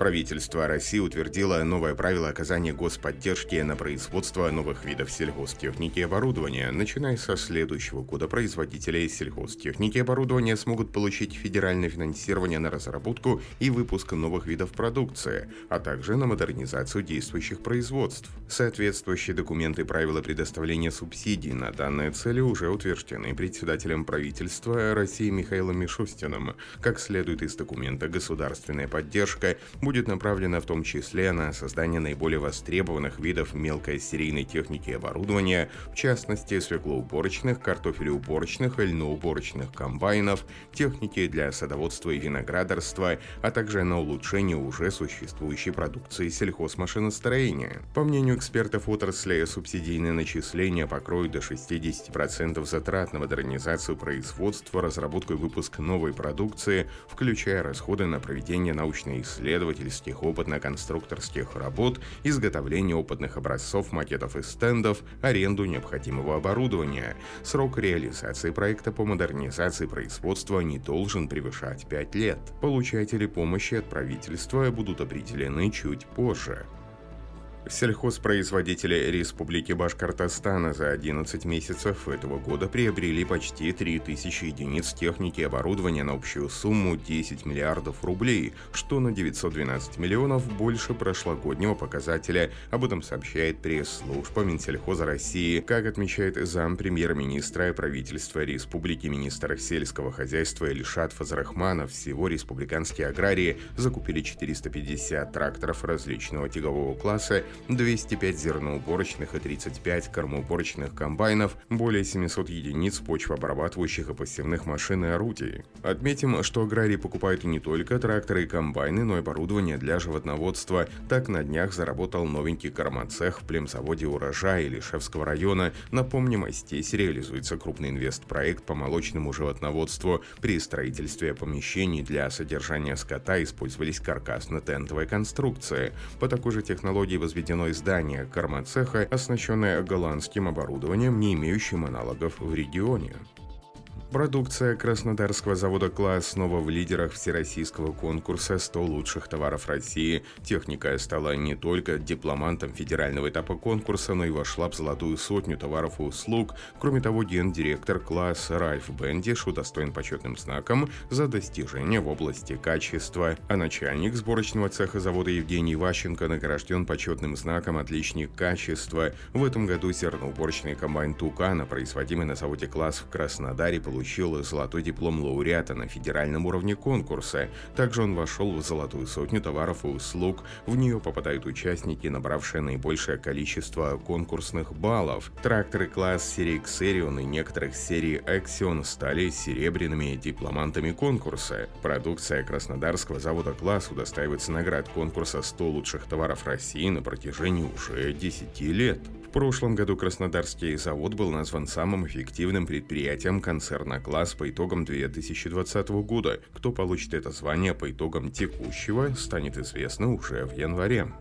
Правительство России утвердило новое правило оказания господдержки на производство новых видов сельхозтехники и оборудования. Начиная со следующего года производители сельхозтехники и оборудования смогут получить федеральное финансирование на разработку и выпуск новых видов продукции, а также на модернизацию действующих производств. Соответствующие документы правила предоставления субсидий на данные цели уже утверждены председателем правительства России Михаилом Мишустиным. Как следует из документа, государственная поддержка будет будет направлена в том числе на создание наиболее востребованных видов мелкой серийной техники и оборудования, в частности свеклоуборочных, картофелеуборочных и льноуборочных комбайнов, техники для садоводства и виноградарства, а также на улучшение уже существующей продукции сельхозмашиностроения. По мнению экспертов отрасли, субсидийные начисления покроют до 60% затрат на модернизацию производства, разработку и выпуск новой продукции, включая расходы на проведение научно-исследовательских исследовательских опытно-конструкторских работ, изготовление опытных образцов, макетов и стендов, аренду необходимого оборудования. Срок реализации проекта по модернизации производства не должен превышать 5 лет. Получатели помощи от правительства будут определены чуть позже. Сельхозпроизводители Республики Башкортостана за 11 месяцев этого года приобрели почти 3000 единиц техники и оборудования на общую сумму 10 миллиардов рублей, что на 912 миллионов больше прошлогоднего показателя. Об этом сообщает пресс-служба Минсельхоза России. Как отмечает зам премьер-министра правительства Республики министр сельского хозяйства Ильшат Фазрахманов, всего республиканские аграрии закупили 450 тракторов различного тягового класса 205 зерноуборочных и 35 кормоуборочных комбайнов, более 700 единиц почвообрабатывающих и посевных машин и орудий. Отметим, что аграрии покупают не только тракторы и комбайны, но и оборудование для животноводства. Так на днях заработал новенький кормоцех в племзаводе «Урожай» Лишевского района. Напомним, здесь реализуется крупный инвестпроект по молочному животноводству. При строительстве помещений для содержания скота использовались каркасно-тентовые конструкции. По такой же технологии возведения возведено здание кормоцеха, оснащенное голландским оборудованием, не имеющим аналогов в регионе. Продукция Краснодарского завода «Класс» снова в лидерах всероссийского конкурса «100 лучших товаров России». Техника стала не только дипломантом федерального этапа конкурса, но и вошла в золотую сотню товаров и услуг. Кроме того, гендиректор «Класс» Ральф Бендиш удостоен почетным знаком за достижения в области качества, а начальник сборочного цеха завода Евгений Ващенко награжден почетным знаком «Отличник качества». В этом году зерноуборочный комбайн «Тукана», производимый на заводе «Класс» в Краснодаре, получил получил золотой диплом лауреата на федеральном уровне конкурса. Также он вошел в золотую сотню товаров и услуг. В нее попадают участники, набравшие наибольшее количество конкурсных баллов. Тракторы класс серии Xerion и некоторых серий Axion стали серебряными дипломантами конкурса. Продукция Краснодарского завода «Класс» удостаивается наград конкурса 100 лучших товаров России на протяжении уже 10 лет. В прошлом году Краснодарский завод был назван самым эффективным предприятием концерна «Класс» по итогам 2020 года. Кто получит это звание по итогам текущего, станет известно уже в январе.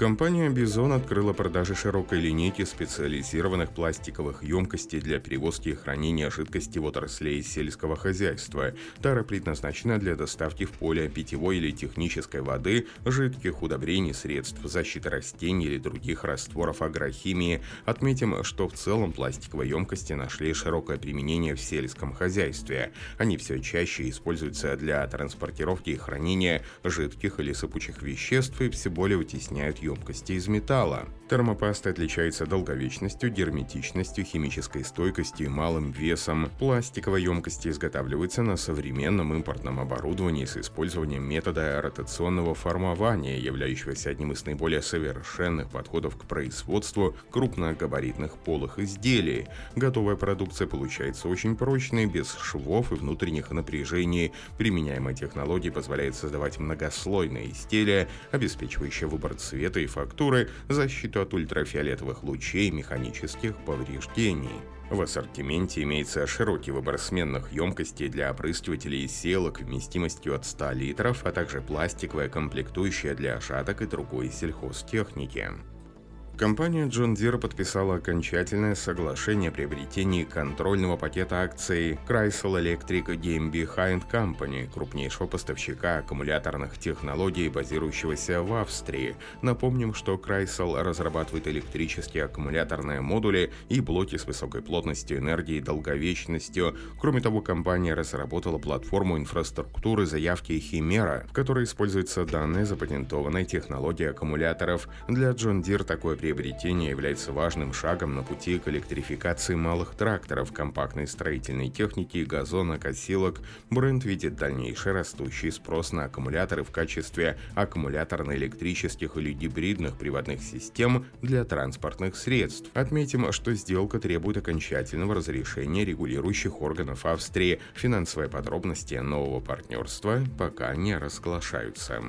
Компания «Бизон» открыла продажи широкой линейки специализированных пластиковых емкостей для перевозки и хранения жидкости в отрасли сельского хозяйства. Тара предназначена для доставки в поле питьевой или технической воды, жидких удобрений, средств защиты растений или других растворов агрохимии. Отметим, что в целом пластиковые емкости нашли широкое применение в сельском хозяйстве. Они все чаще используются для транспортировки и хранения жидких или сыпучих веществ и все более вытесняют емкости емкости из металла. Термопаста отличается долговечностью, герметичностью, химической стойкостью и малым весом. Пластиковые емкости изготавливаются на современном импортном оборудовании с использованием метода ротационного формования, являющегося одним из наиболее совершенных подходов к производству крупногабаритных полых изделий. Готовая продукция получается очень прочной, без швов и внутренних напряжений. Применяемая технология позволяет создавать многослойные изделия, обеспечивающие выбор цвета и фактуры, защиту от ультрафиолетовых лучей механических повреждений. В ассортименте имеется широкий выбор сменных емкостей для опрыскивателей и селок вместимостью от 100 литров, а также пластиковая комплектующая для шаток и другой сельхозтехники. Компания John Deere подписала окончательное соглашение о приобретении контрольного пакета акций Chrysler Electric GmbH Company, крупнейшего поставщика аккумуляторных технологий, базирующегося в Австрии. Напомним, что Chrysler разрабатывает электрические аккумуляторные модули и блоки с высокой плотностью энергии и долговечностью. Кроме того, компания разработала платформу инфраструктуры заявки Химера, в которой используются данные запатентованной технологии аккумуляторов. Для John Deere такое приобретение приобретение является важным шагом на пути к электрификации малых тракторов, компактной строительной техники и газонокосилок. Бренд видит дальнейший растущий спрос на аккумуляторы в качестве аккумуляторно-электрических или гибридных приводных систем для транспортных средств. Отметим, что сделка требует окончательного разрешения регулирующих органов Австрии. Финансовые подробности нового партнерства пока не разглашаются.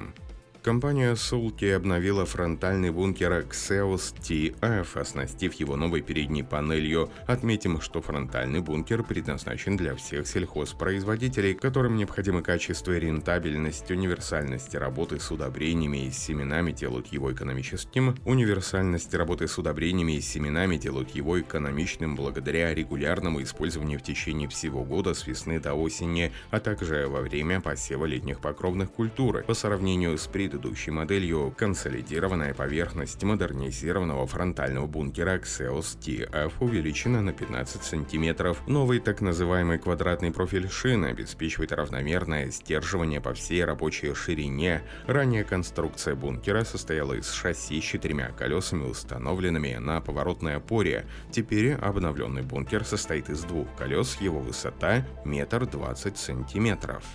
Компания Сулки обновила фронтальный бункер Xeos TF, оснастив его новой передней панелью. Отметим, что фронтальный бункер предназначен для всех сельхозпроизводителей, которым необходимы качество и рентабельность, универсальность работы с удобрениями и семенами делают его экономическим, универсальность работы с удобрениями и семенами делают его экономичным благодаря регулярному использованию в течение всего года с весны до осени, а также во время посева летних покровных культур. По сравнению с пред предыдущей моделью консолидированная поверхность модернизированного фронтального бункера Xeos TF увеличена на 15 см. Новый так называемый квадратный профиль шины обеспечивает равномерное сдерживание по всей рабочей ширине. Ранее конструкция бункера состояла из шасси с четырьмя колесами, установленными на поворотной опоре. Теперь обновленный бункер состоит из двух колес, его высота метр двадцать сантиметров.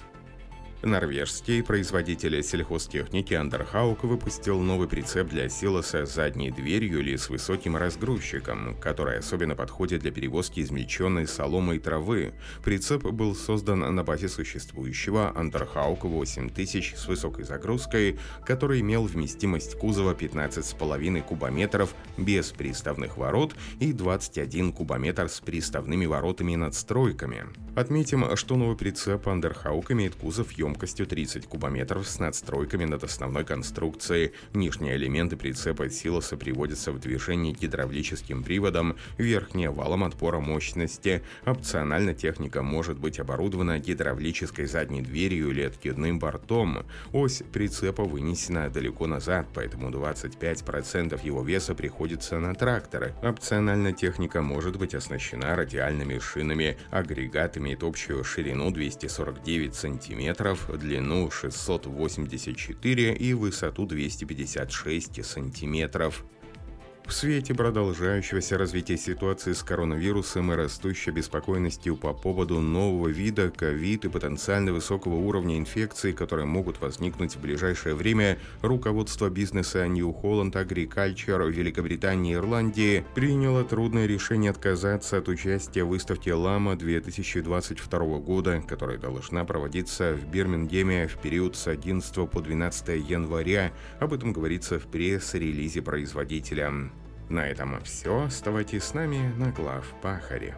Норвежский производитель сельхозтехники Андерхаук выпустил новый прицеп для силоса с задней дверью или с высоким разгрузчиком, который особенно подходит для перевозки измельченной соломы и травы. Прицеп был создан на базе существующего Андерхаук 8000 с высокой загрузкой, который имел вместимость кузова 15,5 кубометров без приставных ворот и 21 кубометр с приставными воротами и надстройками. Отметим, что новый прицеп Андерхаук имеет кузов емкостью емкостью 30 кубометров с надстройками над основной конструкцией. Нижние элементы прицепа силоса приводятся в движение гидравлическим приводом, верхние валом отпора мощности. Опционально техника может быть оборудована гидравлической задней дверью или откидным бортом. Ось прицепа вынесена далеко назад, поэтому 25% его веса приходится на тракторы. Опционально техника может быть оснащена радиальными шинами. Агрегат имеет общую ширину 249 сантиметров, длину 684 и высоту 256 сантиметров. В свете продолжающегося развития ситуации с коронавирусом и растущей обеспокоенностью по поводу нового вида ковид и потенциально высокого уровня инфекции, которые могут возникнуть в ближайшее время, руководство бизнеса New Holland Agriculture Великобритании и Ирландии приняло трудное решение отказаться от участия в выставке Лама 2022 года, которая должна проводиться в Бирмингеме в период с 11 по 12 января. Об этом говорится в пресс-релизе производителя. На этом все. Оставайтесь с нами на глав Пахаре.